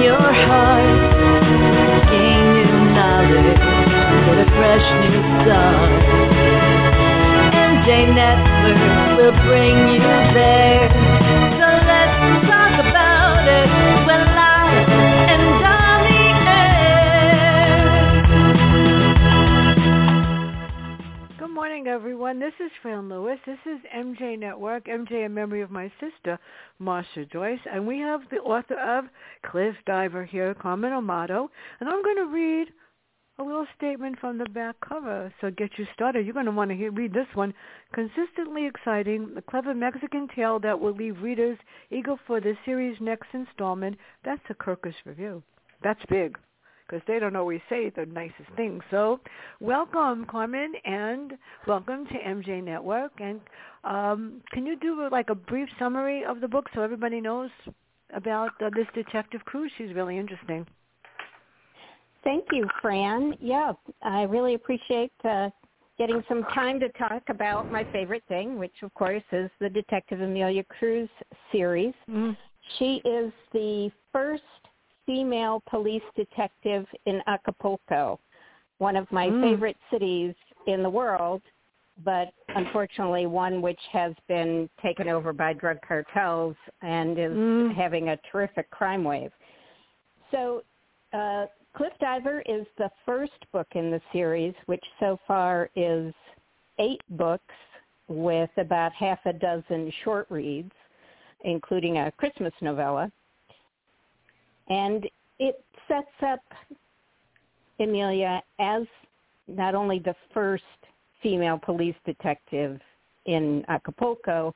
your heart. Gain new knowledge, get a fresh new start. And MJ Network will bring you there. Everyone. This is Fran Lewis. This is MJ Network, MJ in memory of my sister, Marsha Joyce. And we have the author of Cliff Diver here, Carmen Amato. And I'm going to read a little statement from the back cover. So get you started. You're going to want to hear, read this one. Consistently exciting, a clever Mexican tale that will leave readers eager for the series' next installment. That's a Kirkus review. That's big because they don't always say the nicest things. So welcome, Carmen, and welcome to MJ Network. And um, can you do like a brief summary of the book so everybody knows about uh, this detective crew? She's really interesting. Thank you, Fran. Yeah, I really appreciate uh, getting some time to talk about my favorite thing, which of course is the Detective Emilia Cruz series. Mm-hmm. She is the first female police detective in Acapulco, one of my Mm. favorite cities in the world, but unfortunately one which has been taken over by drug cartels and is Mm. having a terrific crime wave. So uh, Cliff Diver is the first book in the series, which so far is eight books with about half a dozen short reads, including a Christmas novella. And it sets up Emilia as not only the first female police detective in Acapulco,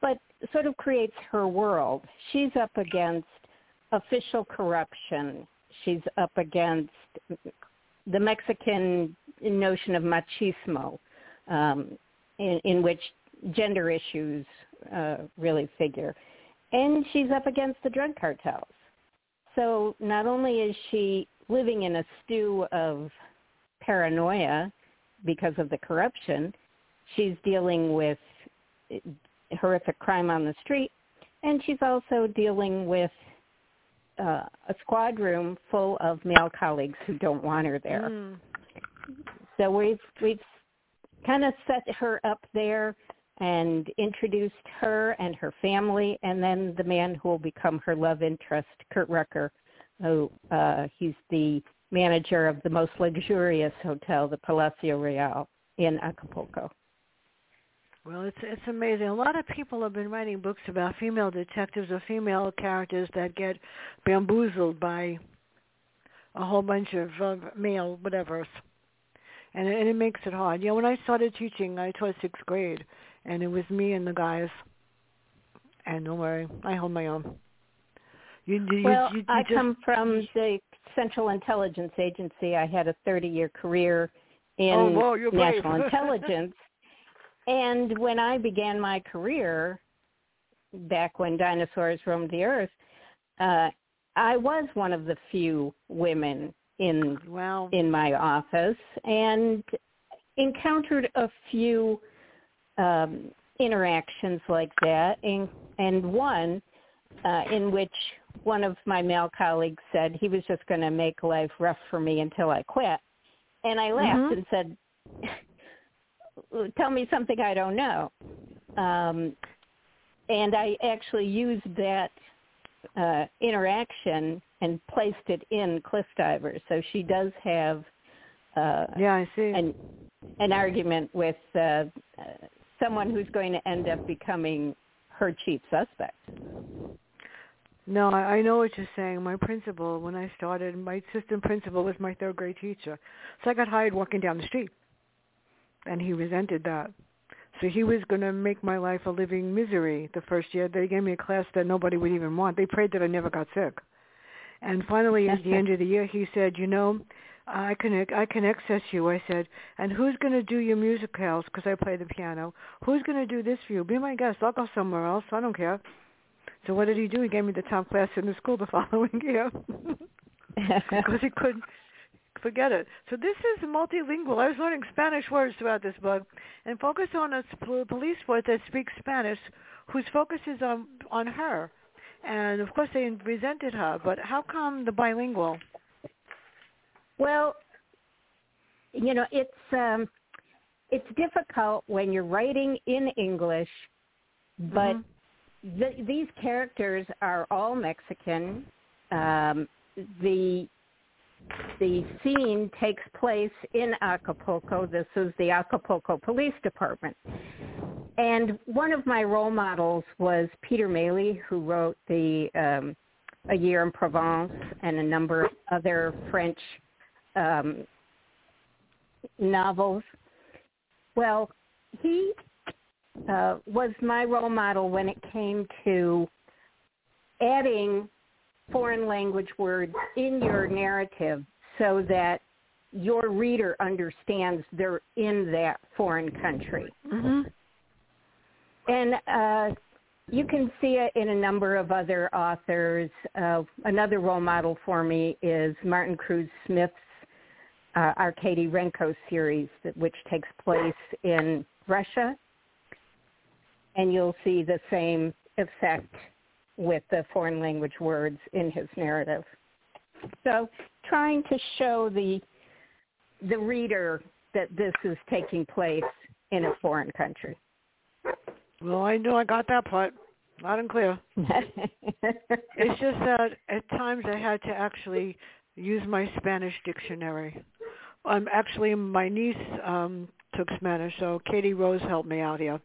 but sort of creates her world. She's up against official corruption. She's up against the Mexican notion of machismo, um, in, in which gender issues uh, really figure. And she's up against the drug cartels. So not only is she living in a stew of paranoia because of the corruption, she's dealing with horrific crime on the street, and she's also dealing with uh, a squad room full of male colleagues who don't want her there. Mm. So we've we've kind of set her up there and introduced her and her family, and then the man who will become her love interest, Kurt Rucker, who uh, he's the manager of the most luxurious hotel, the Palacio Real in Acapulco. Well, it's it's amazing. A lot of people have been writing books about female detectives or female characters that get bamboozled by a whole bunch of uh, male whatevers, and it, and it makes it hard. You know, when I started teaching, I taught sixth grade, and it was me and the guys. And don't worry, I hold my own. You, you, Well, you, I just, come from the Central Intelligence Agency. I had a 30-year career in Oh, brave. national intelligence. And when I began my career, back when dinosaurs roamed the earth, uh, I was one of the few women in wow. in my office and encountered a few um, interactions like that, and, and one uh, in which one of my male colleagues said he was just going to make life rough for me until I quit. And I laughed Mhm. and said, tell me something I don't know. Um, and I actually used that uh, interaction and placed it in Cliff Diver. So she does have uh, Yeah, I see. an an argument with uh, someone who's going to end up becoming her chief suspect. No, I, I know what you're saying. My principal, when I started, my assistant principal was my third grade teacher. So I got hired walking down the street. And he resented that. So he was going to make my life a living misery the first year. They gave me a class that nobody would even want. They prayed that I never got sick. And finally, at the end of the year, he said, "You know, I can I can access you." I said, "And who's going to do your musicals? Because I play the piano. Who's going to do this for you? Be my guest. I'll go somewhere else. I don't care." So what did he do? He gave me the top class in the school the following year because he couldn't forget it. So this is multilingual. I was learning Spanish words throughout this book, and focus on a police force that speaks Spanish, whose focus is on on her, and of course they resented her. But how come the bilingual? Well, you know, it's um, it's difficult when you're writing in English, but mm-hmm. the, these characters are all Mexican. Um, the the scene takes place in Acapulco. This is the Acapulco Police Department. And one of my role models was Peter Mayle, who wrote the um, A Year in Provence and a number of other French um, novels. Well, he uh, was my role model when it came to adding foreign language words in your narrative so that your reader understands they're in that foreign country. Mm-hmm. And uh, you can see it in a number of other authors. Uh, another role model for me is Martin Cruz Smith's uh, Arkady Renko series, which takes place in Russia. And you'll see the same effect with the foreign language words in his narrative. So trying to show the the reader that this is taking place in a foreign country. Well, I knew I got that part loud and clear. it's just that at times I had to actually use my Spanish dictionary. Um, actually, my niece um, took Spanish, so Katie Rose helped me out here.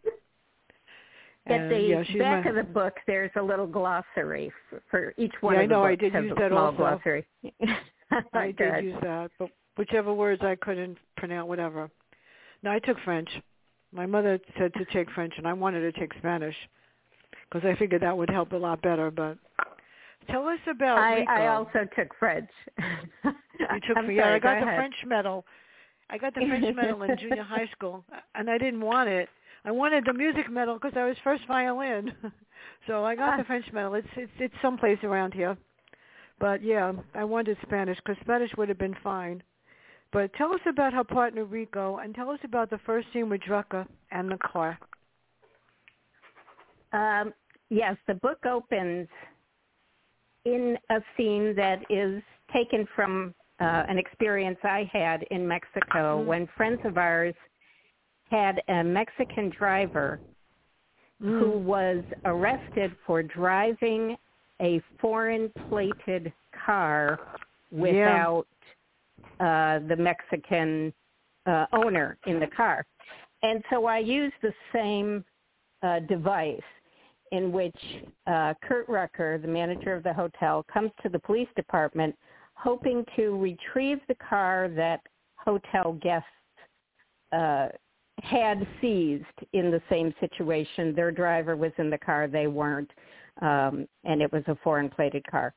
At the yeah, back my, of the book, there's a little glossary for, for each one yeah, of the I know. I did use that also. glossary. I did use that, but whichever words I couldn't pronounce, whatever. No, I took French. My mother said to take French, and I wanted to take Spanish because I figured that would help a lot better. But tell us about I, Rico. I also took French. You took I'm yeah, sorry, I got go the ahead. French medal. I got the French medal in junior high school, and I didn't want it. I wanted the music medal because I was first violin. so I got the French medal. It's it's it's someplace around here. But yeah, I wanted Spanish because Spanish would have been fine. But tell us about her partner Rico, and tell us about the first scene with Drucker and the car. Um, yes, the book opens in a scene that is taken from uh, an experience I had in Mexico Mhm. when friends of ours had a Mexican driver who Mm. was arrested for driving a foreign plated car without uh, the Mexican uh, owner in the car. And so I used the same uh, device in which uh, Kurt Rucker, the manager of the hotel, comes to the police department hoping to retrieve the car that hotel guests uh, had seized in the same situation. Their driver was in the car, they weren't, um, and it was a foreign plated car.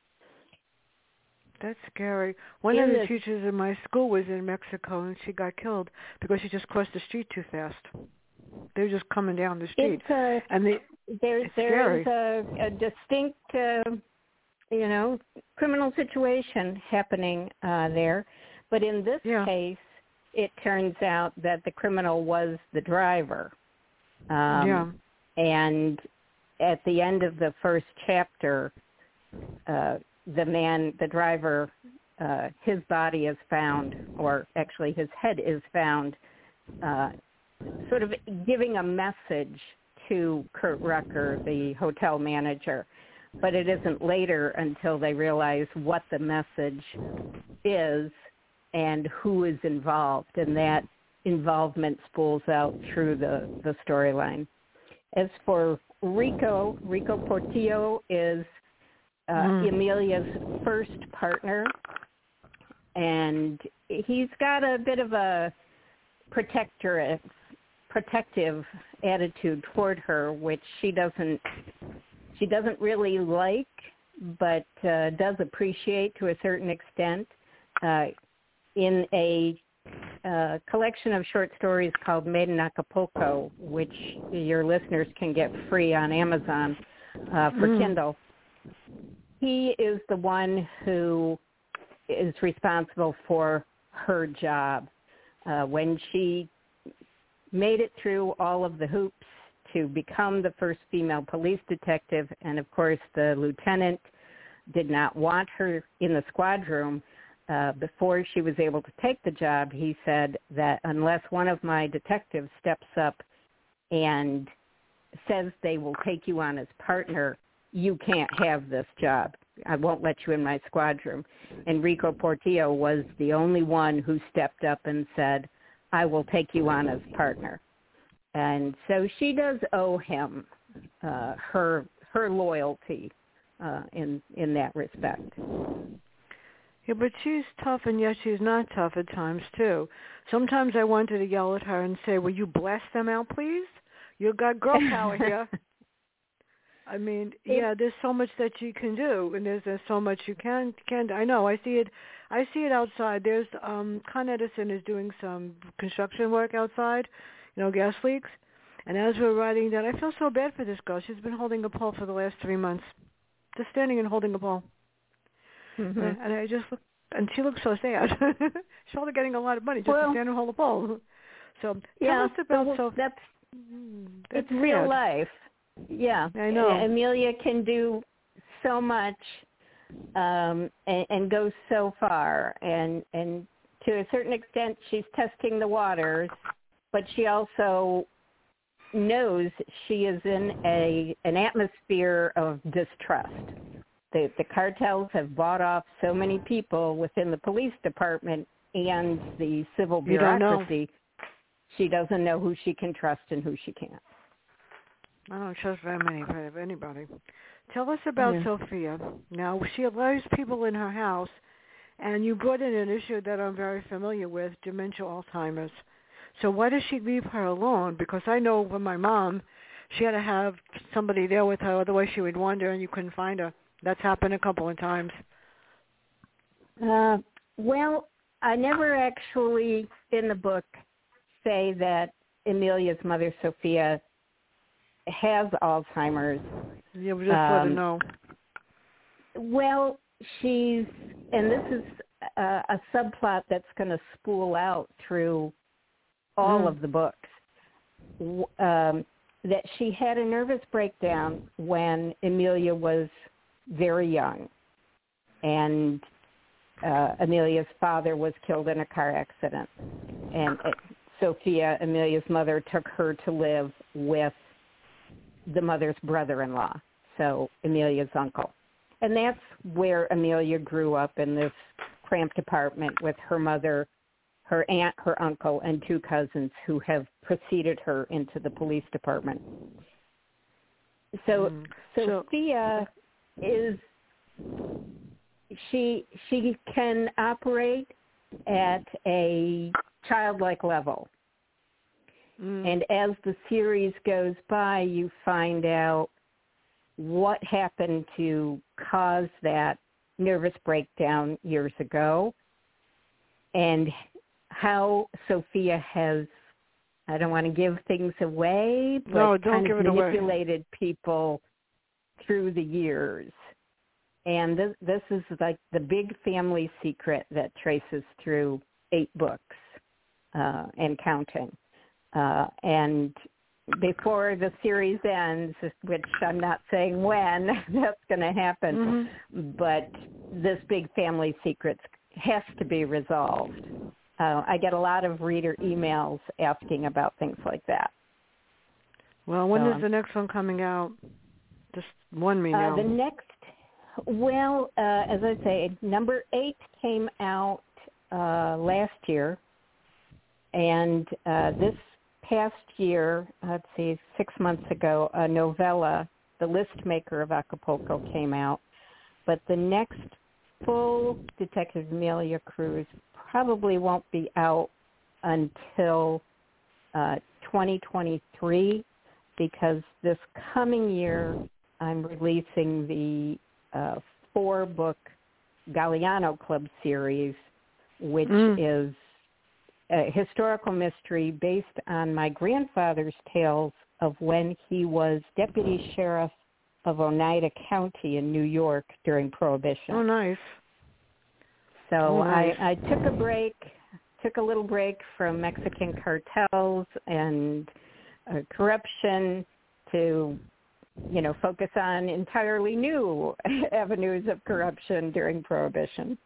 That's scary. One In of the this- teachers in my school was in Mexico, and she got killed because she just crossed the street too fast. They were just coming down the street, It's a and they there's It's there's a, a distinct uh, you know criminal situation happening uh, there, but in this Yeah. case, it turns out that the criminal was the driver. Um, yeah. and at the end of the first chapter, uh, the man, the driver, uh, his body is found, or actually his head is found, uh, sort of giving a message to Kurt Rucker, the hotel manager. But it isn't later until they realize what the message is and who is involved, and that involvement spools out through the, the storyline. As for Rico, Rico Portillo is uh, Mm. Emilia's first partner, and he's got a bit of a protectorate, protective attitude toward her, which she doesn't she doesn't really like but uh, does appreciate to a certain extent. Uh, in a uh, collection of short stories called Made in Acapulco, which your listeners can get free on Amazon uh, for mm. Kindle. He is the one who is responsible for her job. Uh, when she made it through all of the hoops to become the first female police detective, and of course the lieutenant did not want her in the squad room, uh, before she was able to take the job, he said that unless one of my detectives steps up and says they will take you on as partner, you can't have this job. I won't let you in my squad room. Enrico Portillo was the only one who stepped up and said, I will take you on as partner. And so she does owe him uh, her her loyalty uh, in in that respect. Yeah, but she's tough, and yet she's not tough at times too. Sometimes I wanted to yell at her and say, "Will you blast them out, please? You got girl power here." I mean, yeah, there's so much that you can do, and there's, there's so much you can can. I know. I see it. I see it outside. There's um Con Edison is doing some construction work outside, know, gas leaks. And as we're riding down, I feel so bad for this girl. She's been holding a pole for the last three months, just standing and holding a pole. Mm-hmm. And I just look, and she looks so sad. She's probably getting a lot of money just well, to stand and hold a pole. So yeah, about so that's, that's it's real life. Yeah, I know. Emilia can do so much um, and, and go so far, and and to a certain extent, she's testing the waters, but she also knows she is in a an atmosphere of distrust the, the cartels have bought off so many people within the police department and the civil bureaucracy. She doesn't know who she can trust and who she can't. I don't trust very many of anybody. Tell us about yeah. Sophia. Now she allows people in her house, and you brought in an issue that I'm very familiar with: dementia, Alzheimer's. So why does she leave her alone? Because I know when my mom, she had to have somebody there with her, otherwise she would wander and you couldn't find her. That's happened a couple of times. Uh, well, I never actually in the book say that Emilia's mother, Sophia, has Alzheimer's. Yeah, we just um, let her know. Well, she's, and this is a, a subplot that's going to spool out through all mm. of the books. Um, that she had a nervous breakdown when Emilia was very young. And uh, Emilia's father was killed in a car accident. And it, Sophia, Emilia's mother, took her to live with the mother's brother-in-law, so Emilia's uncle. And that's where Emilia grew up in this cramped apartment with her mother, her aunt, her uncle, and two cousins who have preceded her into the police department. So mm. Sophia is she she can operate at a childlike level. Mm. And as the series goes by, you find out what happened to cause that nervous breakdown years ago and how Sophia has I don't want to give things away, but no, kind of manipulated people through the years. And this, this is like the big family secret that traces through eight books uh, and counting. Uh, and before the series ends, which I'm not saying when that's going to happen, mm-hmm. but this big family secret has to be resolved. Uh, I get a lot of reader emails asking about things like that. Well, when so, is the next one coming out? Just one me now. Uh, the next, well, uh, as I say, number eight came out uh, last year, and uh, this past year, let's see, six months ago, a novella, The List Maker of Acapulco, came out. But the next full Detective Emilia Cruz probably won't be out until uh, 2023 because this coming year I'm releasing the a four-book Galliano Club series, which Mm. is a historical mystery based on my grandfather's tales of when he was deputy sheriff of Oneida County in New York during Prohibition. Oh, nice. So nice. I, I took a break, took a little break from Mexican cartels and uh, corruption to, you know, focus on entirely new avenues of corruption during Prohibition.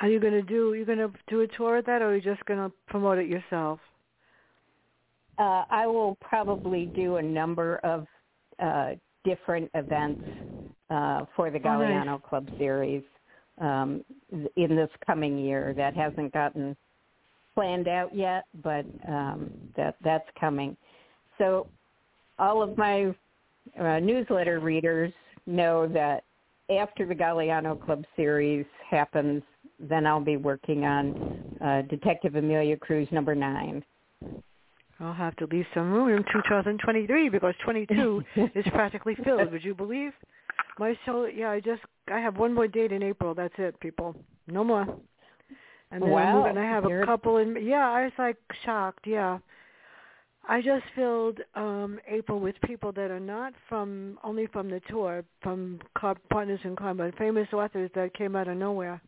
Are you going to do? You going to do a tour of that, or are you just going to promote it yourself? Uh, I will probably do a number of uh, different events uh, for the Oh, nice. Galliano Club series um, in this coming year. That hasn't gotten planned out yet, but um, that that's coming. So all of my uh, newsletter readers know that after the Galliano Club series happens, then I'll be working on uh, Detective Emilia Cruz number nine. I'll have to leave some room in 2023 because 22 is practically filled. Would you believe? My show, yeah, I just I have one more date in April. That's it, people. No more. And then I'm Wow, going to have you're- a couple in. Yeah, I was like shocked. Yeah, I just filled um April with people that are not from only from the tour, from co- partners in crime, but famous authors that came out of nowhere,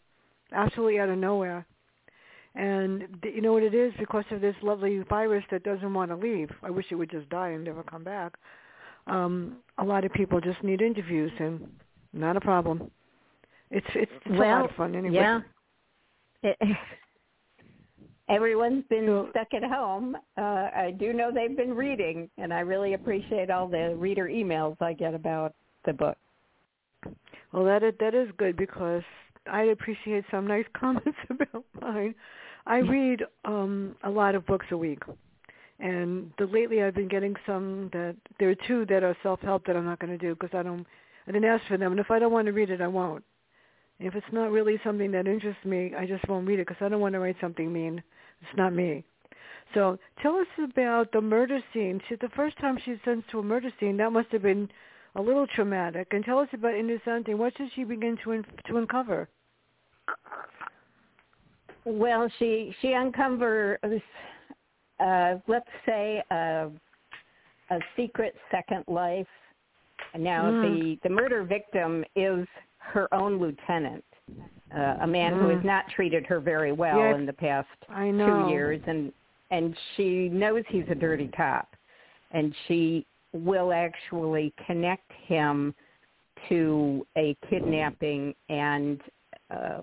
absolutely out of nowhere. And you know what it is because of this lovely virus that doesn't want to leave. I wish it would just die and never come back. Um, a lot of people just need interviews, and not a problem. It's it's, it's a lot of fun anyway. Yeah. It, everyone's been So- stuck at home. Uh, I do know they've been reading, and I really appreciate all the reader emails I get about the book. Well, that is, that is good because I appreciate some nice comments about mine. I read um a lot of books a week, and the, lately I've been getting some that there are two that are self-help that I'm not going to do because I don't I didn't ask for them, and if I don't want to read it, I won't. If it's not really something that interests me, I just won't read it because I don't want to write something mean. It's not me. So tell us about the murder scene. She, the first time she sends to a murder scene, that must have been a little traumatic. And tell us about Inocente. What did she begin to to uncover? Well, she she uncovers, uh, let's say, a, a secret second life. Now, Mm. the the murder victim is her own lieutenant, uh, a man who Mm. has not treated her very well Yeah, in the past two years, and and she knows he's a dirty cop, and she will actually connect him to a kidnapping and uh,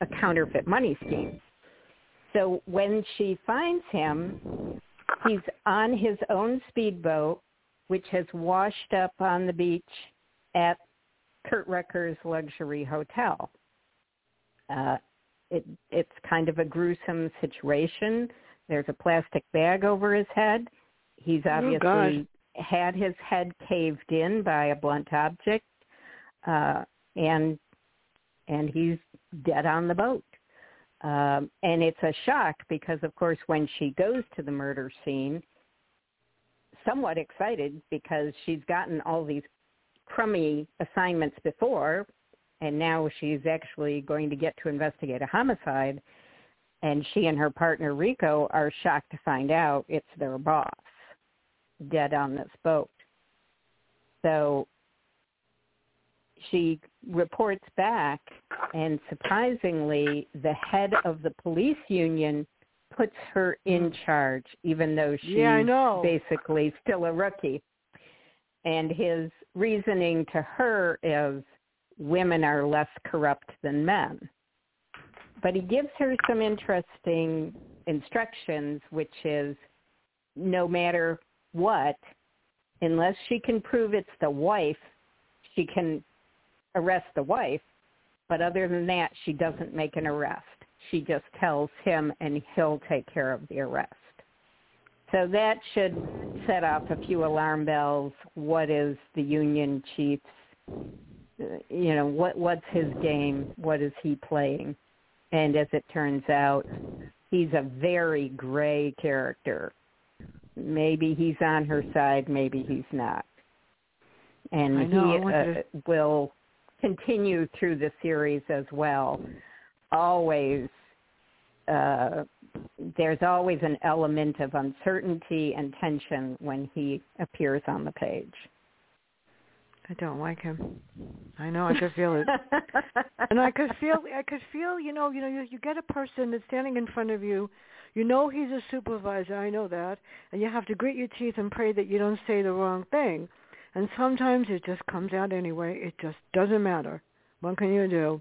a counterfeit money scheme. So when she finds him, he's on his own speedboat, which has washed up on the beach at Kurt Rucker's luxury hotel. Uh, it, it's kind of a gruesome situation. There's a plastic bag over his head. He's Oh, obviously God. had his head caved in by a blunt object, uh, and and he's dead on the boat. Um, and it's a shock because, of course, when she goes to the murder scene, somewhat excited because she's gotten all these crummy assignments before, and now she's actually going to get to investigate a homicide. And she and her partner Rico are shocked to find out it's their boss dead on this boat. So she reports back, and surprisingly, the head of the police union puts her in mm. charge, even though she's Yeah, basically still a rookie. And his reasoning to her is women are less corrupt than men. But he gives her some interesting instructions, which is no matter what, unless she can prove it's the wife, she can arrest the wife. But other than that, she doesn't make an arrest. She just tells him and he'll take care of the arrest. So that should set off a few alarm bells. What is the union chief's, you know, what what's his game? What is he playing? And as it turns out, he's a very gray character. Maybe he's on her side, maybe he's not. And know, he uh, will continue through the series as well. Always, uh, there's always an element of uncertainty and tension when he appears on the page. I don't like him. I know. I could feel it, and I could feel. I could feel. You know. You know. You, you get a person that's standing in front of you. You know he's a supervisor. I know that, and you have to grit your teeth and pray that you don't say the wrong thing. And sometimes it just comes out anyway. It just doesn't matter. What can you do?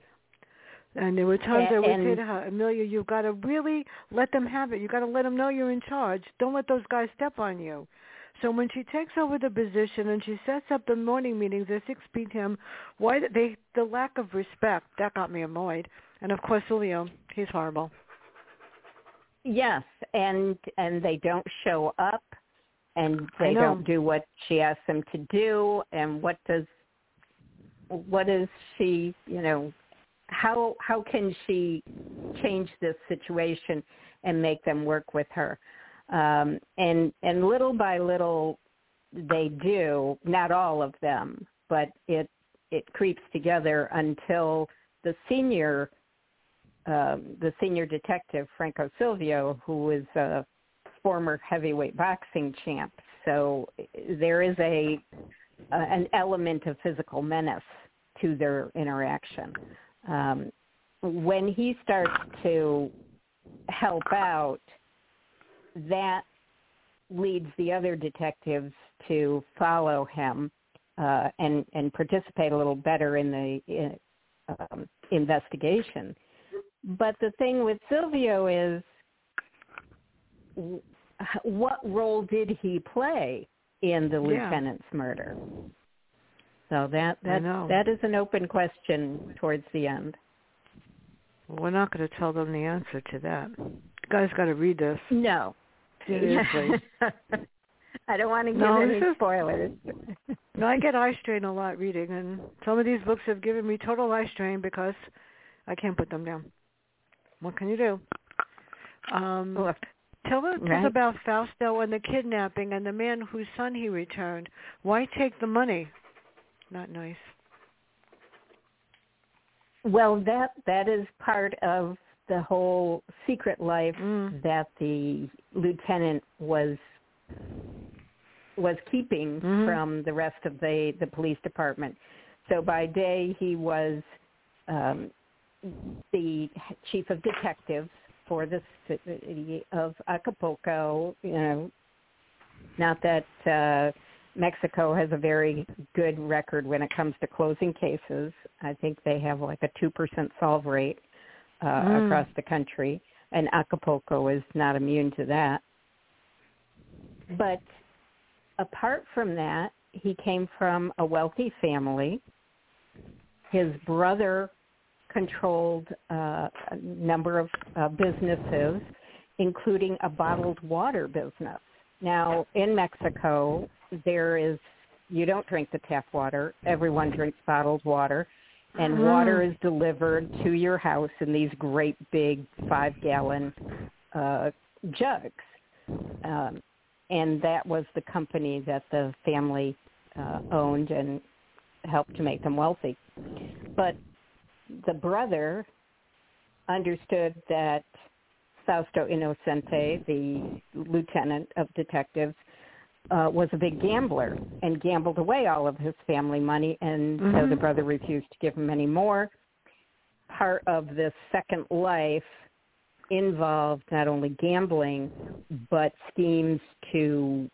And there were times and, I would say to her, Emilia, you've got to really let them have it. You've got to let them know you're in charge. Don't let those guys step on you. So when she takes over the position and she sets up the morning meetings at 6 p.m., why they the lack of respect that got me annoyed. And of course, Julio, he's horrible. Yes, and and they don't show up and they don't do what she asks them to do and what does what is she you know how how can she change this situation and make them work with her? Um and and little by little they do not all of them but it it creeps together until the senior um the senior detective franco silvio who is a former heavyweight boxing champ. So there is a an element of physical menace to their interaction. Um, when he starts to help out, that leads the other detectives to follow him uh, and and participate a little better in the in, um, investigation. But the thing with Silvio is what role did he play in the yeah. lieutenant's murder? So that that that is an open question towards the end. Well, we're not going to tell them the answer to that. You guys got to read this. No. Seriously. I don't want to give no, any spoilers. no, I get eye strain a lot reading, and some of these books have given me total eye strain because I can't put them down. What can you do? Um, well, Tell us right. about Fausto and the kidnapping and the man whose son he returned. Why take the money? Not nice. Well, that that is part of the whole secret life mm. that the lieutenant was was keeping mm-hmm. from the rest of the the police department. So by day he was um, the chief of detectives for the city of Acapulco. You know, not that uh, Mexico has a very good record when it comes to closing cases. I think they have like a two percent solve rate uh, mm. across the country, and Acapulco is not immune to that. But apart from that, he came from a wealthy family. His brother controlled uh, a number of uh, businesses, including a bottled water business. Now, in Mexico, there is you don't drink the tap water. Everyone drinks bottled water, and mm. water is delivered to your house in these great big five-gallon uh, jugs. Um, and that was the company that the family uh, owned and helped to make them wealthy. But the brother understood that Fausto Inocente, the lieutenant of detectives, uh, was a big gambler and gambled away all of his family money, and mm-hmm. so the brother refused to give him any more. Part of this second life involved not only gambling, but schemes to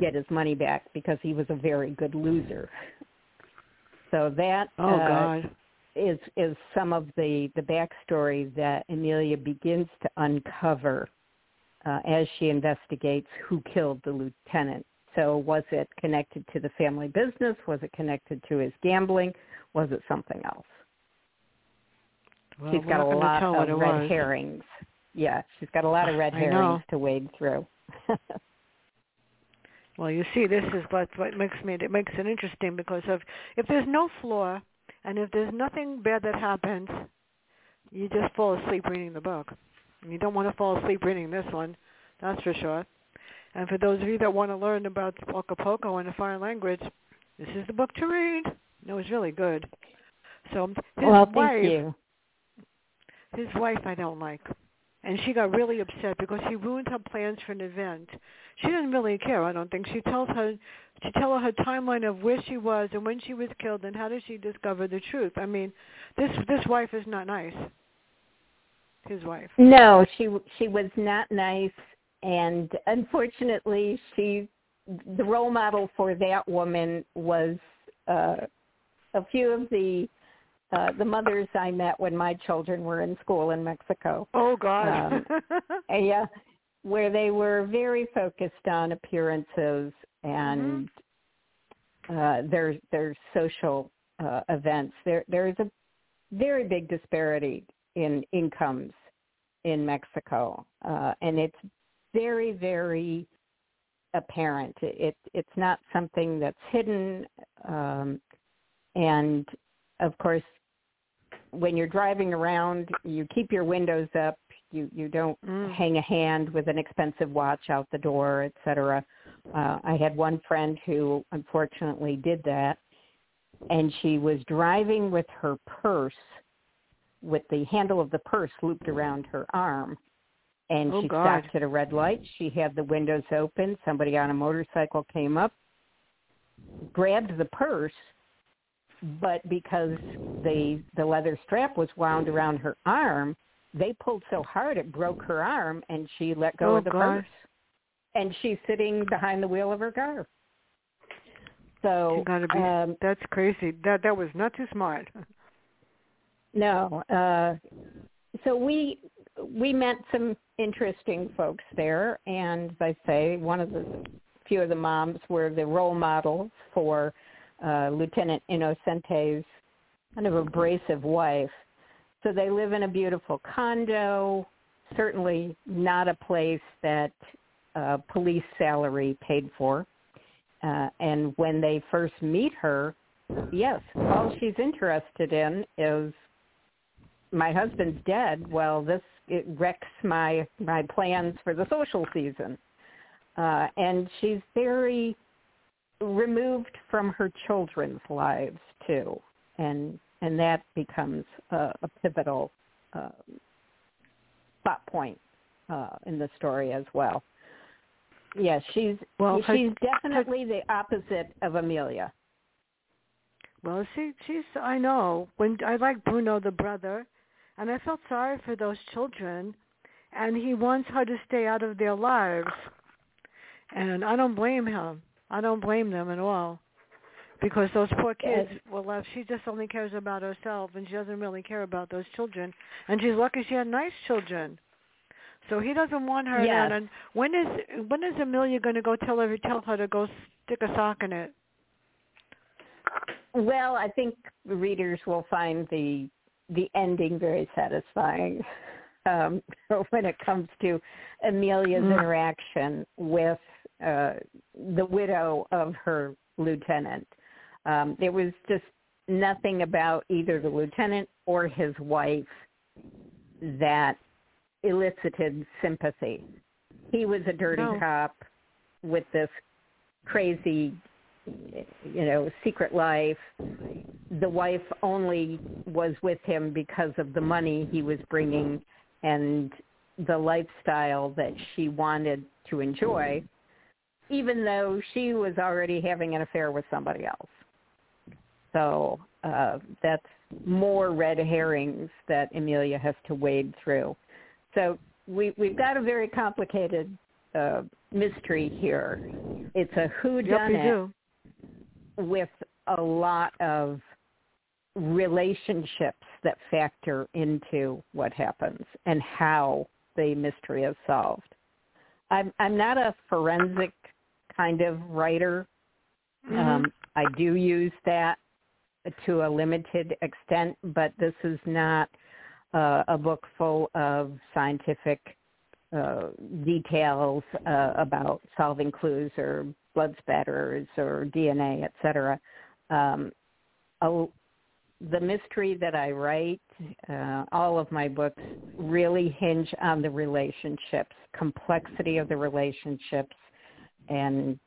get his money back because he was a very good loser. So that oh, uh, God is is some of the the backstory that Emilia begins to uncover uh, as she investigates who killed the lieutenant. So was it connected to the family business? Was it connected to his gambling? Was it something else? Well, she's got a lot of red was. herrings. Yeah, she's got a lot of red herrings to wade through. well, you see, this is what what makes me it makes it interesting because of if there's no flaw and if there's nothing bad that happens, you just fall asleep reading the book. And you don't want to fall asleep reading this one, that's for sure. And for those of you that want to learn about Acapulco in a foreign language, this is the book to read. No, it's really good. So his well, wife, you. his wife, I don't like, and she got really upset because he ruined her plans for an event. She didn't really care. I don't think she tells her she tell her her timeline of where she was and when she was killed and how did she discover the truth. I mean, this this wife is not nice. His wife. No, she she was not nice, and unfortunately, she the role model for that woman was uh, a few of the uh, the mothers I met when my children were in school in Mexico. Oh God. Um, and yeah, where they were very focused on appearances and mm-hmm. uh, their their social uh, events. There there is a very big disparity in incomes in Mexico, uh, and it's very very apparent. It it's not something that's hidden, um, and of course, when you're driving around, you keep your windows up. You you don't mm. hang a hand with an expensive watch out the door, etc. Uh, I had one friend who unfortunately did that, and she was driving with her purse, with the handle of the purse looped around her arm, and oh, she God. stopped at a red light. She had the windows open. Somebody on a motorcycle came up, grabbed the purse, but because the the leather strap was wound around her arm, they pulled so hard it broke her arm, and she let go oh, of the God. purse. And she's sitting behind the wheel of her car. So be, um, that's crazy. That that was not too smart. no. Uh, so we we met some interesting folks there, and as I say, one of the few of the moms were the role models for uh, Lieutenant Inocente's kind of abrasive wife. So they live in a beautiful condo, certainly not a place that uh, police salary paid for. Uh, and when they first meet her, yes, all she's interested in is my husband's dead. Well, this it wrecks my my plans for the social season. Uh, and she's very removed from her children's lives too, and and that becomes a, a pivotal uh, plot point uh, in the story as well. Yes, she's well, her, she's definitely her, the opposite of Emilia. Well, she she's I know when I like Bruno the brother, and I felt sorry for those children, and he wants her to stay out of their lives, and I don't blame him. I don't blame them at all, because those poor kids yes. were left. She just only cares about herself, and she doesn't really care about those children. And she's lucky she had nice children. So he doesn't want her yes. And when is when is Emilia going to go tell her tell her to go stick a sock in it? Well, I think the readers will find the the ending very satisfying um, when it comes to Emilia's mm. interaction with uh, the widow of her lieutenant. Um, there was just nothing about either the lieutenant or his wife that elicited sympathy. He was a dirty no. cop with this crazy, you know, secret life. The wife only was with him because of the money he was bringing and the lifestyle that she wanted to enjoy, even though she was already having an affair with somebody else. So uh, that's more red herrings that Emilia has to wade through. So we, we've got a very complicated uh, mystery here. It's a who done yep, it with a lot of relationships that factor into what happens and how the mystery is solved. I'm I'm not a forensic kind of writer. Mm-hmm. Um, I do use that to a limited extent, but this is not uh, a book full of scientific uh, details uh, about solving clues or blood spatters or DNA, et cetera. Um, a, the mystery that I write, uh, all of my books really hinge on the relationships, complexity of the relationships, and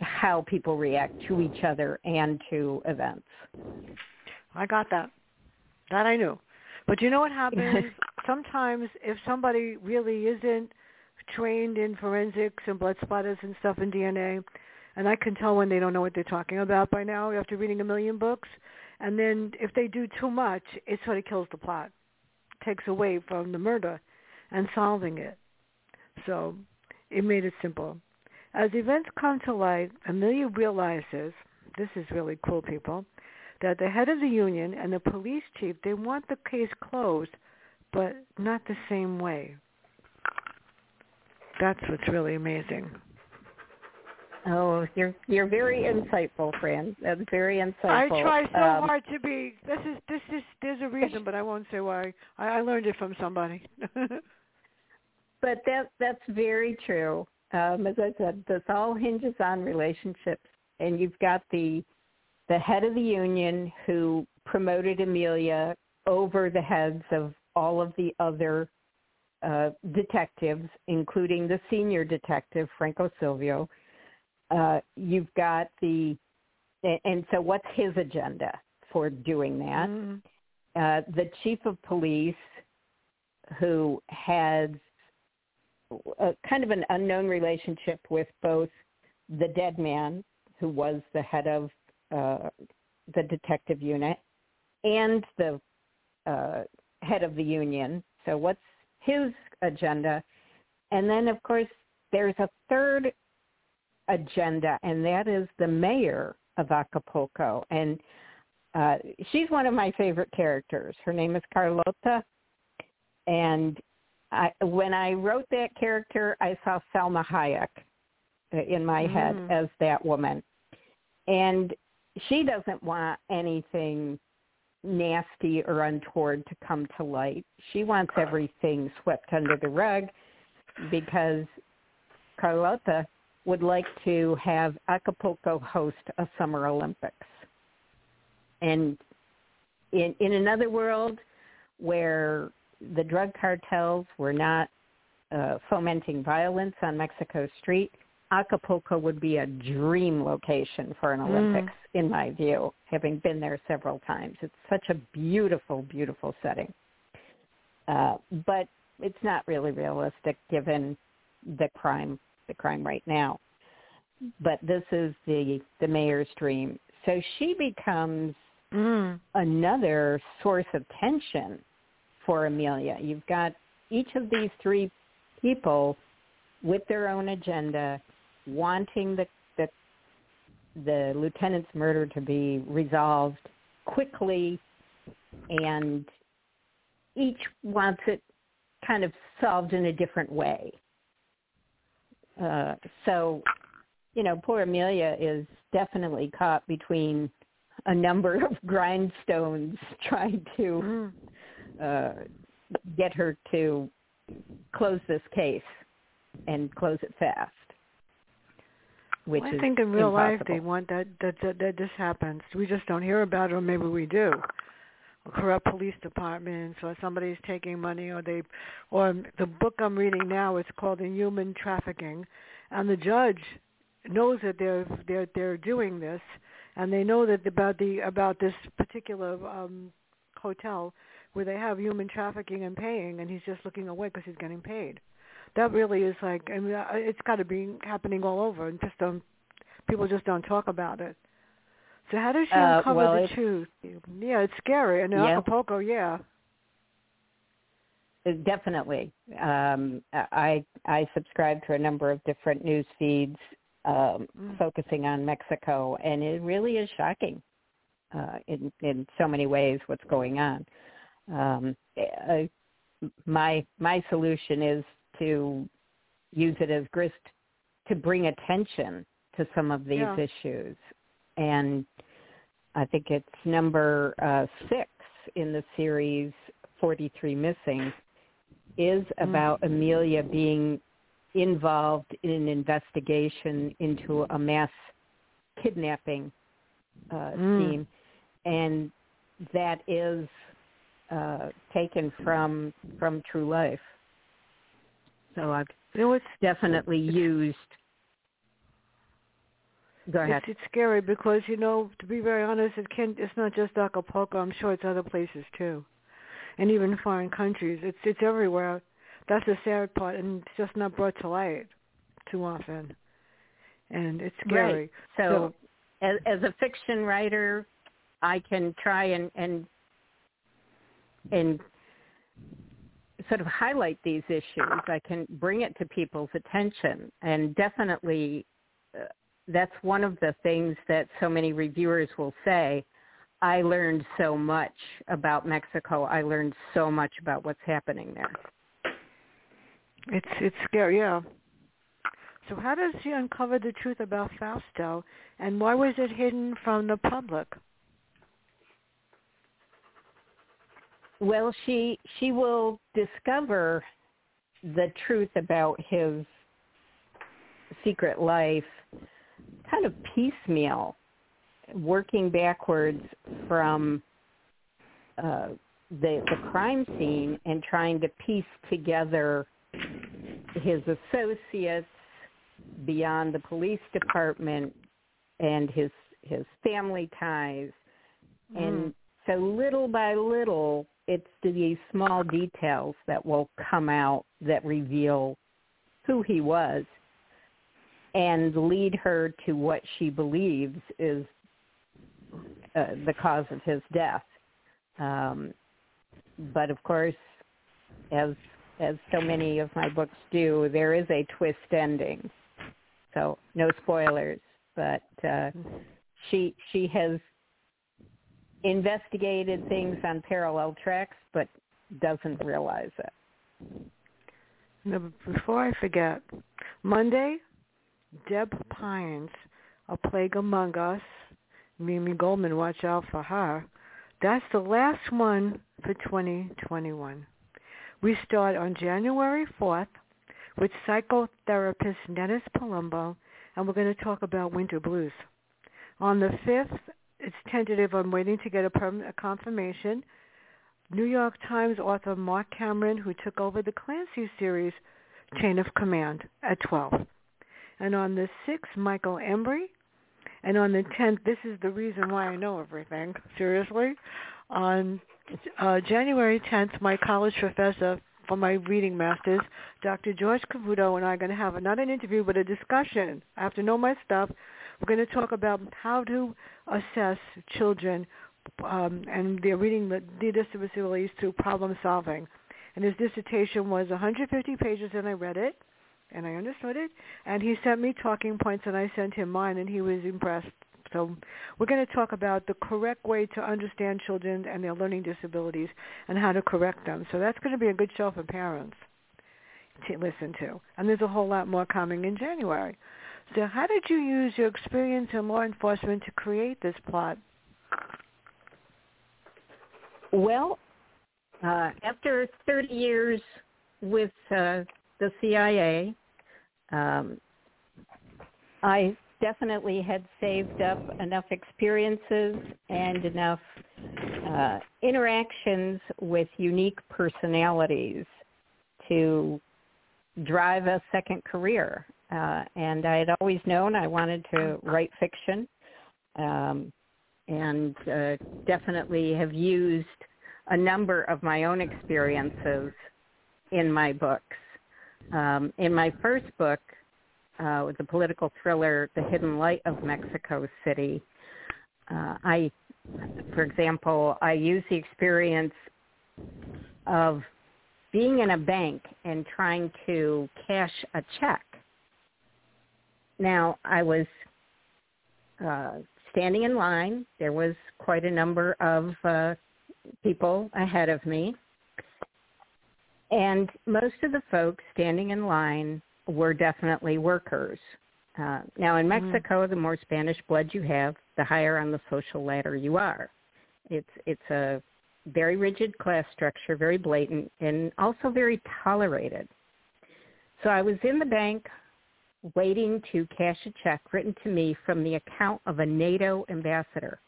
how people react to each other and to events. I got that. That I knew. But you know what happens? Sometimes if somebody really isn't trained in forensics and blood splatters and stuff in DNA, and I can tell when they don't know what they're talking about by now after reading a million books. And then if they do too much, it sort of kills the plot, takes away from the murder and solving it. So it made it simple. As events come to light, Emilia realizes, this is really cool people, that the head of the union and the police chief, they want the case closed, but not the same way. That's what's really amazing. Oh, you're you're very insightful, Fran. That's very insightful. I try so Um, hard to be. This is this is there's a reason, but I won't say why. I, I learned it from somebody. but that that's very true. Um, as I said, this all hinges on relationships, and you've got the the head of the union who promoted Emilia over the heads of all of the other uh, detectives, including the senior detective Franco Silvio. Uh, you've got the, and so what's his agenda for doing that? Mm. Uh, the chief of police, who has a, kind of an unknown relationship with both the dead man, who was the head of uh, the detective unit, and the uh, head of the union. So what's his agenda? And then, of course, there's a third agenda, and that is the mayor of Acapulco. And uh, she's one of my favorite characters. Her name is Carlota. And I, when I wrote that character, I saw Salma Hayek uh, in my Mm. head as that woman. And she doesn't want anything nasty or untoward to come to light. She wants everything swept under the rug because Carlota would like to have Acapulco host a Summer Olympics. And in in another world where the drug cartels were not uh, fomenting violence on Mexico Street, Acapulco would be a dream location for an Mm. Olympics, in my view, having been there several times. It's such a beautiful, beautiful setting. Uh, but it's not really realistic given the crime, the crime right now. But this is the the mayor's dream. So she becomes Mm. another source of tension for Emilia. You've got each of these three people with their own agenda, wanting the the, the lieutenant's murder to be resolved quickly, and each wants it kind of solved in a different way. Uh, so, you know, poor Emilia is definitely caught between a number of grindstones trying to Mm. Uh, get her to close this case and close it fast. Which Well, I think in real life they want that, that that that this happens. We just don't hear about it, or maybe we do. Corrupt police departments, or somebody's taking money, or they, or the book I'm reading now is called Inhuman Trafficking, and the judge knows that they're they're they're doing this, and they know that about the about this particular um hotel where they have human trafficking and paying, and he's just looking away because he's getting paid. That really is like, I mean, uh, it's got to be happening all over, and just don't people just don't talk about it. So how does she Uh, uncover well, the truth? Yeah, it's scary. And in Yeah. Acapulco, yeah. Uh, Definitely. Um, I I subscribe to a number of different news feeds um, Mm. focusing on Mexico, and it really is shocking uh, in in so many ways what's going on. Um, uh, my my solution is to use it as grist to bring attention to some of these Yeah. issues, and I think it's number uh, six in the series 43 Missing is about Amelia being involved in an investigation into a mass kidnapping uh, Mm. scheme, and that is uh, taken from from true life. So I've You know, it's definitely used Go ahead. It's, it's scary because you know, to be very honest, it can. It's not just Acapulco. I'm sure it's other places too, and even foreign countries. It's it's everywhere. That's the sad part, and it's just not brought to light too often, and it's scary. Right. So, so as, as a fiction writer, I can try and and and sort of highlight these issues. I can bring it to people's attention, and definitely uh, that's one of the things that so many reviewers will say. I learned so much about Mexico. I learned so much about what's happening there. It's it's scary, yeah. So how does she uncover the truth about Fausto, and why was it hidden from the public? Well, she she will discover the truth about his secret life kind of piecemeal, working backwards from uh, the the crime scene and trying to piece together his associates beyond the police department and his his family ties mm. and so little by little it's these small details that will come out that reveal who he was and lead her to what she believes is uh, the cause of his death. Um, but of course, as as so many of my books do, there is a twist ending. So no spoilers, but uh, she she has investigated things on parallel tracks, but doesn't realize it. Now, before I forget, Monday, Deb Pines, A Plague Among Us, Mimi Goldman, watch out for her. That's the last one for 2021. We start on January 4th with psychotherapist Dennis Palumbo, and we're going to talk about winter blues. On the 5th, it's tentative. I'm waiting to get a, perm- a confirmation. New York Times author Marc Cameron, who took over the Clancy series, Chain of Command, at 12. And on the 6th, Michael Embry. And on the 10th, this is the reason why I know everything, seriously. On uh, January 10th, my college professor for my reading masters, Dr. George Cavuto, and I are going to have not an interview, but a discussion. I have to know my stuff we're going to talk about how to assess children um, and their reading the disabilities through problem solving. And his dissertation was 150 pages, and I read it, and I understood it. And he sent me talking points, and I sent him mine, and he was impressed. So we're going to talk about the correct way to understand children and their learning disabilities and how to correct them. So that's going to be a good show for parents to listen to. And there's a whole lot more coming in January. So how did you use your experience in law enforcement to create this plot? Well, uh, after 30 years with uh, the CIA, um, I definitely had saved up enough experiences and enough uh, interactions with unique personalities to drive a second career uh, and I had always known I wanted to write fiction, um, and uh, definitely have used a number of my own experiences in my books. Um, in my first book, uh, the political thriller "The Hidden Light of Mexico City," uh, I, for example, I use the experience of being in a bank and trying to cash a check now, I was uh, standing in line. There was quite a number of uh, people ahead of me. And most of the folks standing in line were definitely workers. Uh, now, in mm-hmm. Mexico, mm-hmm. the more Spanish blood you have, the higher on the social ladder you are. It's it's a very rigid class structure, very blatant, and also very tolerated. So I was in the bank waiting to cash a check written to me from the account of a NATO ambassador.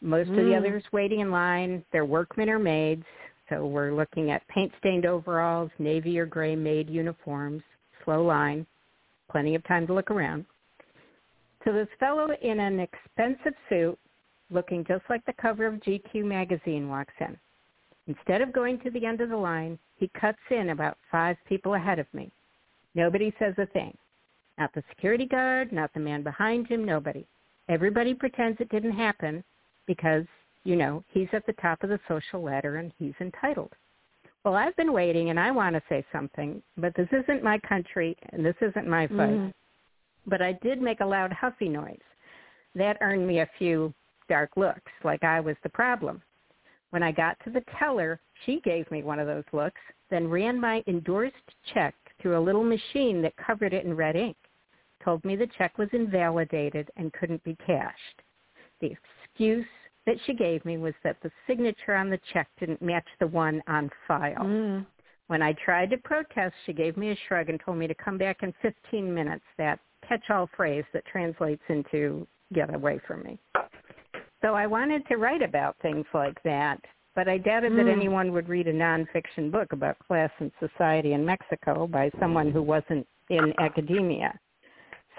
Most mm. of the hmm. others waiting in line, they're workmen or maids. So we're looking at paint-stained overalls, navy or gray maid uniforms, slow line, plenty of time to look around. So this fellow in an expensive suit, looking just like the cover of GQ magazine, walks in. Instead of going to the end of the line, he cuts in about five people ahead of me. Nobody says a thing. Not the security guard, not the man behind him, nobody. Everybody pretends it didn't happen because, you know, he's at the top of the social ladder and he's entitled. Well, I've been waiting and I want to say something, but this isn't my country and this isn't my fight. Mm-hmm. But I did make a loud huffy noise. That earned me a few dark looks, like I was the problem. When I got to the teller, she gave me one of those looks, then ran my endorsed check through a little machine that covered it in red ink. Told me the check was invalidated and couldn't be cashed. The excuse that she gave me was that the signature on the check didn't match the one on file. Mm. When I tried to protest, she gave me a shrug and told me to come back in 15 minutes, that catch-all phrase that translates into get away from me. So I wanted to write about things like that, but I doubted mm. that anyone would read a nonfiction book about class and society in Mexico by someone who wasn't in academia.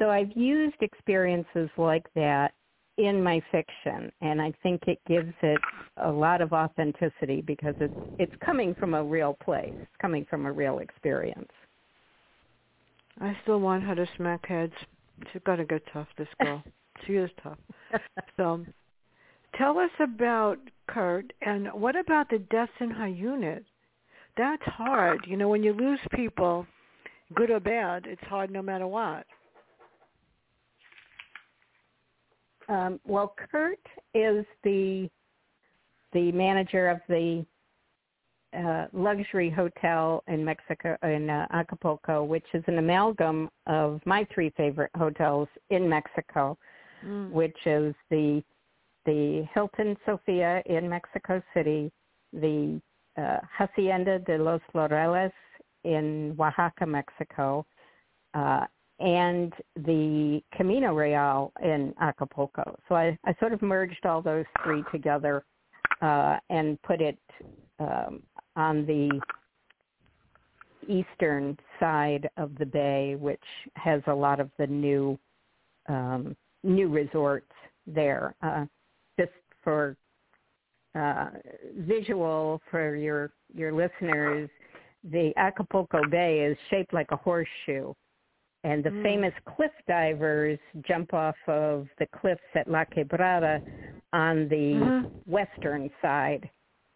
So I've used experiences like that in my fiction, and I think it gives it a lot of authenticity because it's it's coming from a real place, it's coming from a real experience. I still want her to smack heads. She's got to get tough, this girl. she is tough. So Tell us about Kurt, and what about the deaths in her unit? That's hard. You know, when you lose people, good or bad, it's hard no matter what. Um, well, Kurt is the the manager of the uh, luxury hotel in Mexico in uh, Acapulco, which is an amalgam of my three favorite hotels in Mexico, mm. which is the the Hilton Sofia in Mexico City, the uh, Hacienda de los Laureles in Oaxaca, Mexico, uh, and the Camino Real in Acapulco. So I, I sort of merged all those three together uh, and put it um, on the eastern side of the bay, which has a lot of the new um, new resorts there. Uh, just for uh, visual for your your listeners, the Acapulco Bay is shaped like a horseshoe, and the mm. famous cliff divers jump off of the cliffs at La Quebrada on the mm-hmm. western side,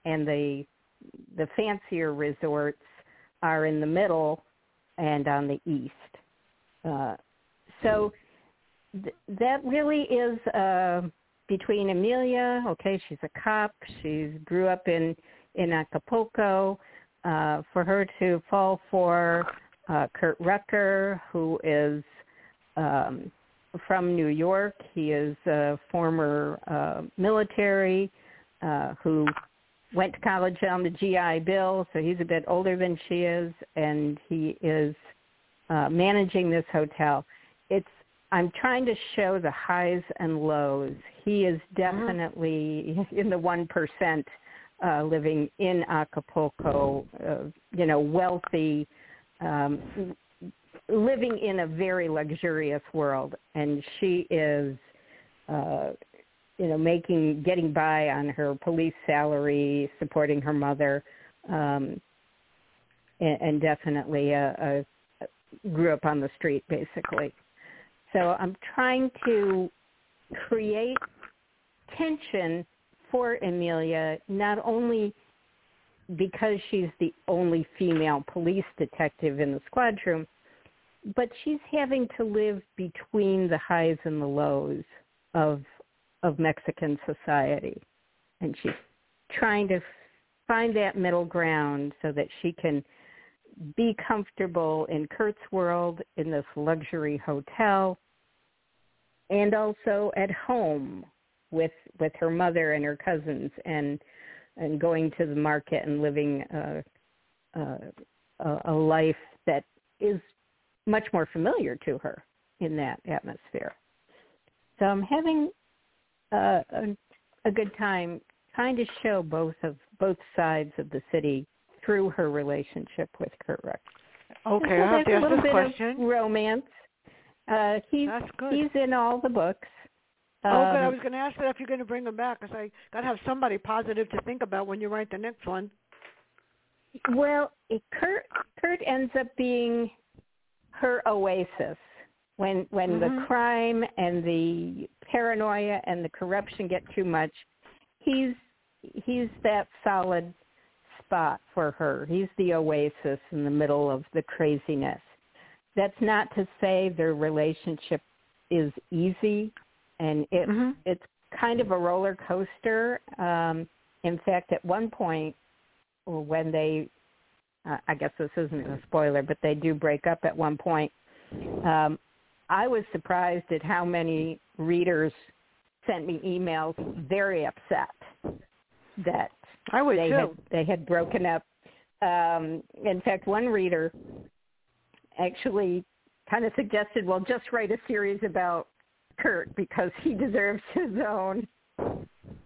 and the the fancier resorts are in the middle and on the east. Uh, so th- that really is. Uh, between Emilia. okay, she's a cop, she grew up in in Acapulco, uh, for her to fall for uh, Kurt Rucker, who is um, from New York. He is a former uh, military uh, who went to college on the GI Bill, so he's a bit older than she is, and he is uh, managing this hotel. It's I'm trying to show the highs and lows. He is mm-hmm. definitely in the one percent uh, living in Acapulco. Uh, you know, wealthy, um, living in a very luxurious world, and she is, uh, you know, making getting by on her police salary, supporting her mother, um, and, and definitely a, a grew up on the street basically. So I'm trying to create tension for Emilia, not only because she's the only female police detective in the squad room, but she's having to live between the highs and the lows of of Mexican society. And she's trying to find that middle ground so that she can be comfortable in Kurt's world in this luxury hotel and also at home with with her mother and her cousins and and going to the market and living a, a, a life that is much more familiar to her in that atmosphere. So I'm having a, a, a good time trying to show both of both sides of the city through her relationship with Kurt Ruck. Okay, so I have to ask a little this bit question. Of romance Uh, he's That's good. he's in all the books. Oh, good. I Um, was going to ask that if you're going to bring him back, because I got to have somebody positive to think about when you write the next one. Well, it, Kurt Kurt ends up being her oasis when when Mhm. the crime and the paranoia and the corruption get too much. He's he's that solid spot for her. He's the oasis in the middle of the craziness. That's not to say their relationship is easy, and it Mhm. it's kind of a roller coaster. Um, in fact, at one point, when they, uh, I guess this isn't a spoiler, but they do break up at one point. Um, I was surprised at how many readers sent me emails very upset that I would they too. had they had broken up. Um, in fact, one reader actually kind of suggested, well, just write a series about Kurt because he deserves his own.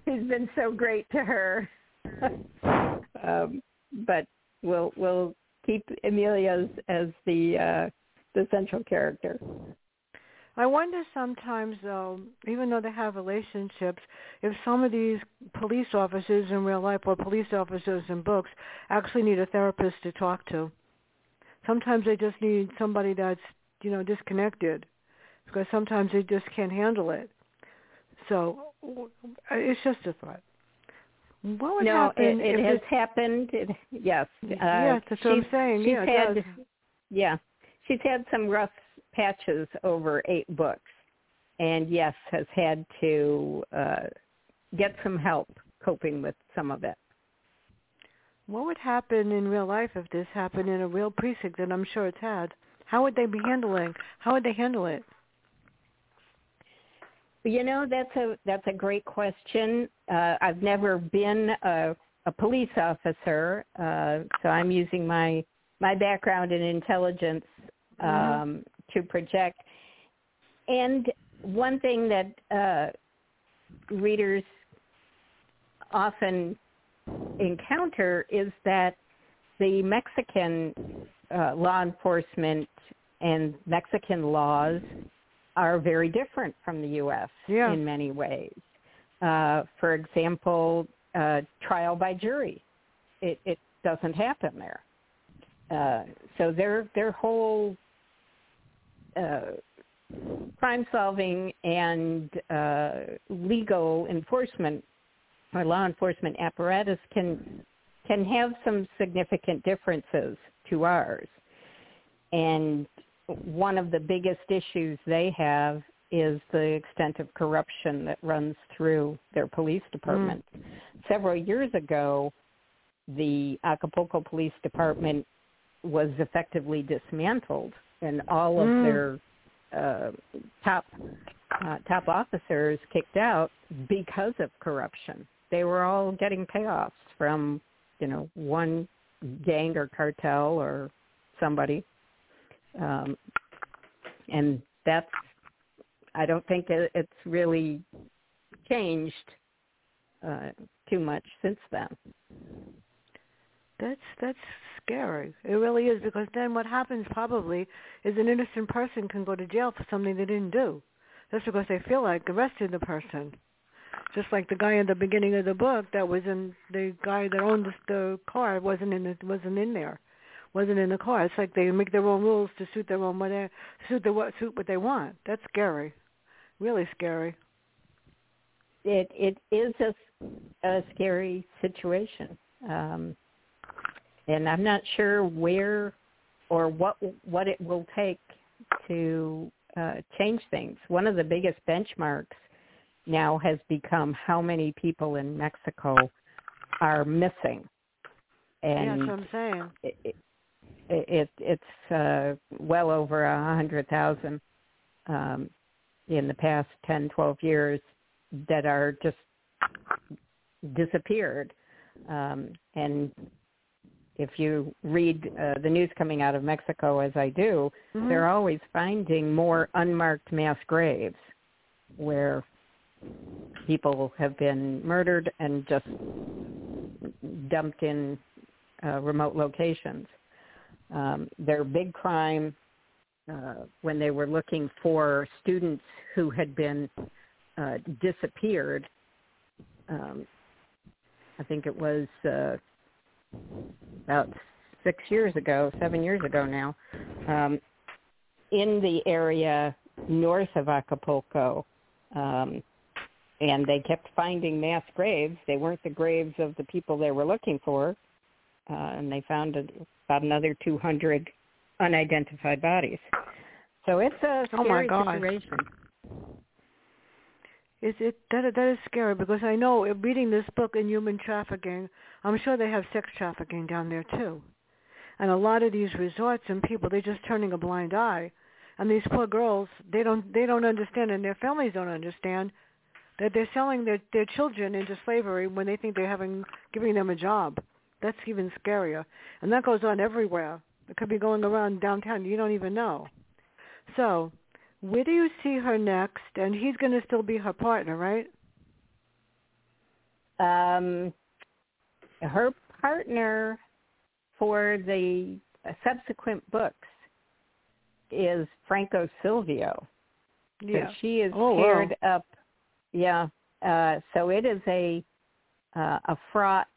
He's been so great to her. um, but we'll we'll keep Emilia as, as the uh, the central character. I wonder sometimes, though, even though they have relationships, if some of these police officers in real life or police officers in books actually need a therapist to talk to. Sometimes they just need somebody that's, you know, disconnected because sometimes they just can't handle it. So it's just a thought. What would no, happen it, it if has this- happened. It, yes, uh, yes, that's what I'm she's- saying. She's Yeah, had, yeah, she's had some rough patches over eight books, and yes, has had to uh, get some help coping with some of it. What would happen in real life if this happened in a real precinct, and I'm sure it's had? How would they be handling? How would they handle it? You know, that's a that's a great question. Uh, I've never been a, a police officer, uh, so I'm using my my background in intelligence um, Mhm. to project. And one thing that uh, readers often encounter is that the Mexican uh, law enforcement and Mexican laws are very different from the U.S. Yeah. in many ways. Uh, for example, uh, trial by jury, it, it doesn't happen there. Uh, so their their whole uh, crime solving and uh, legal enforcement or law enforcement apparatus can can have some significant differences to ours. And one of the biggest issues they have is the extent of corruption that runs through their police department. Several years ago, the Acapulco Police Department was effectively dismantled, and all of Mm. their uh, top uh, top officers kicked out because of corruption. They were all getting payoffs from you know one gang or cartel or somebody, um, and that's I don't think it, it's really changed uh, too much since then. That's that's scary. It really is because then what happens probably is an innocent person can go to jail for something they didn't do. That's because they feel like arresting the person. Just like the guy in the beginning of the book that was in the guy that owned the, the car wasn't in it wasn't in there, wasn't in the car. It's like they make their own rules to suit their own what suit the what suit what they want. That's scary, really scary. It it is a, a scary situation, um, and I'm not sure where or what what it will take to uh, change things. One of the biggest benchmarks now has become how many people in Mexico are missing, yeah, that's what I'm saying. it, it, it it's uh, well over a hundred thousand um, in the past 10, 12 years that are just disappeared. Um, and if you read uh, the news coming out of Mexico, as I do, Mhm. they're always finding more unmarked mass graves where people have been murdered and just dumped in uh, remote locations. Um, their big crime uh, when they were looking for students who had been uh, disappeared. Um, I think it was uh, about six years ago, seven years ago now, um, in the area north of Acapulco. Um, and they kept finding mass graves. They weren't the graves of the people they were looking for, uh, and they found a, about another 200 unidentified bodies. So it's a oh scary my situation. Is it that that is scary because I know reading this book in human trafficking, I'm sure they have sex trafficking down there too, and a lot of these resorts and people they're just turning a blind eye, and these poor girls they don't they don't understand and their families don't understand that they're selling their their children into slavery when they think they're having giving them a job. That's even scarier, and that goes on everywhere. It could be going around downtown. You don't even know. So where do you see her next? And he's going to still be her partner, right? Um, her partner for the subsequent books is Franco Silvio. Yeah. So she is oh, paired wow. up. Yeah. Uh, so it is a uh, a fraught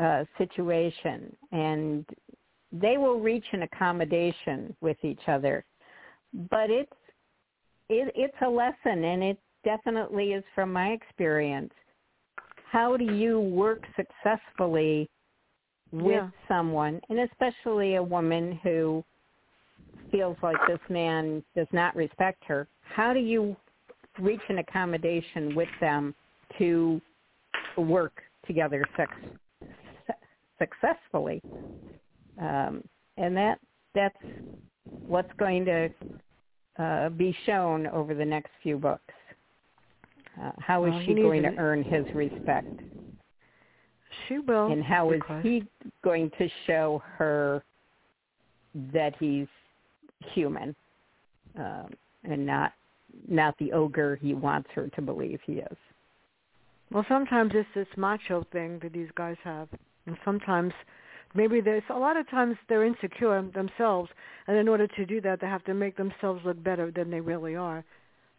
uh, situation, and they will reach an accommodation with each other. But it's it, it's a lesson, and it definitely is from my experience. How do you work successfully with Yeah. someone, and especially a woman who feels like this man does not respect her? How do you reach an accommodation with them to work together suc- successfully? Um, and that that's what's going to uh, be shown over the next few books. Uh, how is Well, she going to it. earn his respect? She will. and how is he going to show her that he's human um, and not not the ogre he wants her to believe he is? Well, sometimes it's this macho thing that these guys have, and sometimes maybe there's a lot of times they're insecure themselves, and in order to do that, they have to make themselves look better than they really are.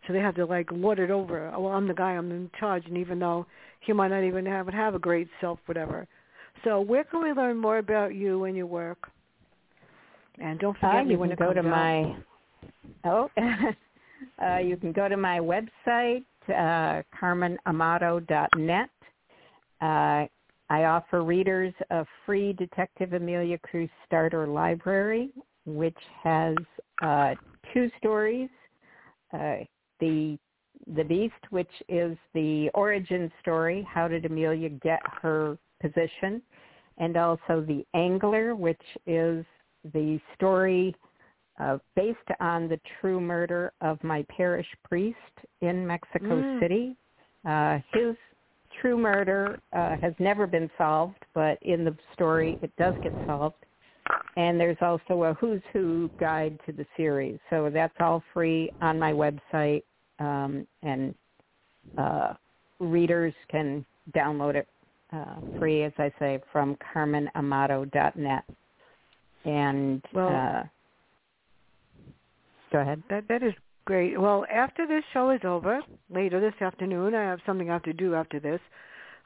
So they have to like lord it over. Oh, well, I'm the guy. I'm in charge, and even though he might not even have have a great self, whatever. So where can we learn more about you and your work? And don't Uh, forget me you when can go to out. my oh uh, you can go to my website uh, carmenamato.net. Uh, I offer readers a free Detective Emilia Cruz starter library, which has uh, two stories. Uh, the the Beast, which is the origin story, how did Emilia get her position, and also the Angler, which is the story uh, based on the true murder of my parish priest in Mexico Mm. City. Uh, his true murder uh, has never been solved, but in the story it does get solved. And there's also a who's who guide to the series. So that's all free on my website, um, and uh, readers can download it uh, free, as I say, from carmenamato.net. And Well- uh, go ahead. That that is great. Well, after this show is over, later this afternoon, I have something I have to do after this.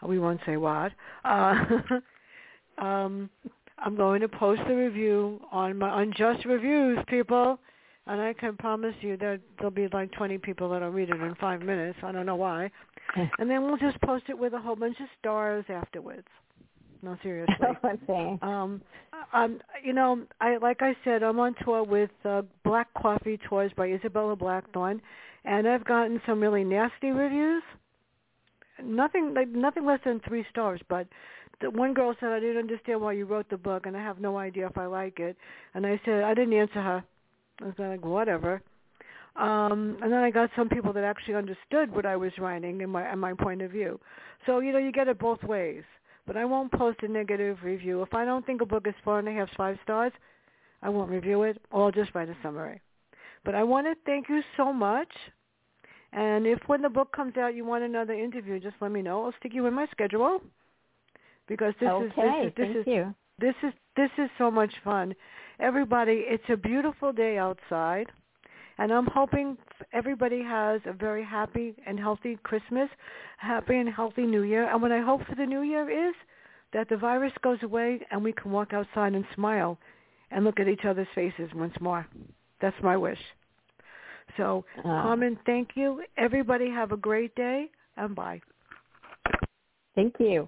We won't say what. Uh, um, I'm going to post the review on my unjust reviews, people, and I can promise you that there'll be like 20 people that'll read it in five minutes. I don't know why. And then we'll just post it with a whole bunch of stars afterwards. No, seriously. okay. Um, um, you know, I like I said, I'm on tour with uh, Black Coffee Tours by Isabella Blackthorne, and I've gotten some really nasty reviews. Nothing like nothing less than three stars, but the one girl said I didn't understand why you wrote the book, and I have no idea if I like it. And I said I didn't answer her. I was like, whatever. Um, and then I got some people that actually understood what I was writing and my and my point of view. So you know, you get it both ways but I won't post a negative review. If I don't think a book is four and a half, five stars, I won't review it, or I'll just write a summary. But I want to thank you so much. And if when the book comes out you want another interview, just let me know. I'll stick you in my schedule because this okay, is this is this is you. This is this is so much fun. Everybody, it's a beautiful day outside. And I'm hoping everybody has a very happy and healthy Christmas, happy and healthy New Year. And what I hope for the New Year is that the virus goes away and we can walk outside and smile and look at each other's faces once more. That's my wish. So, uh, Carmen, thank you. Everybody have a great day and bye. Thank you.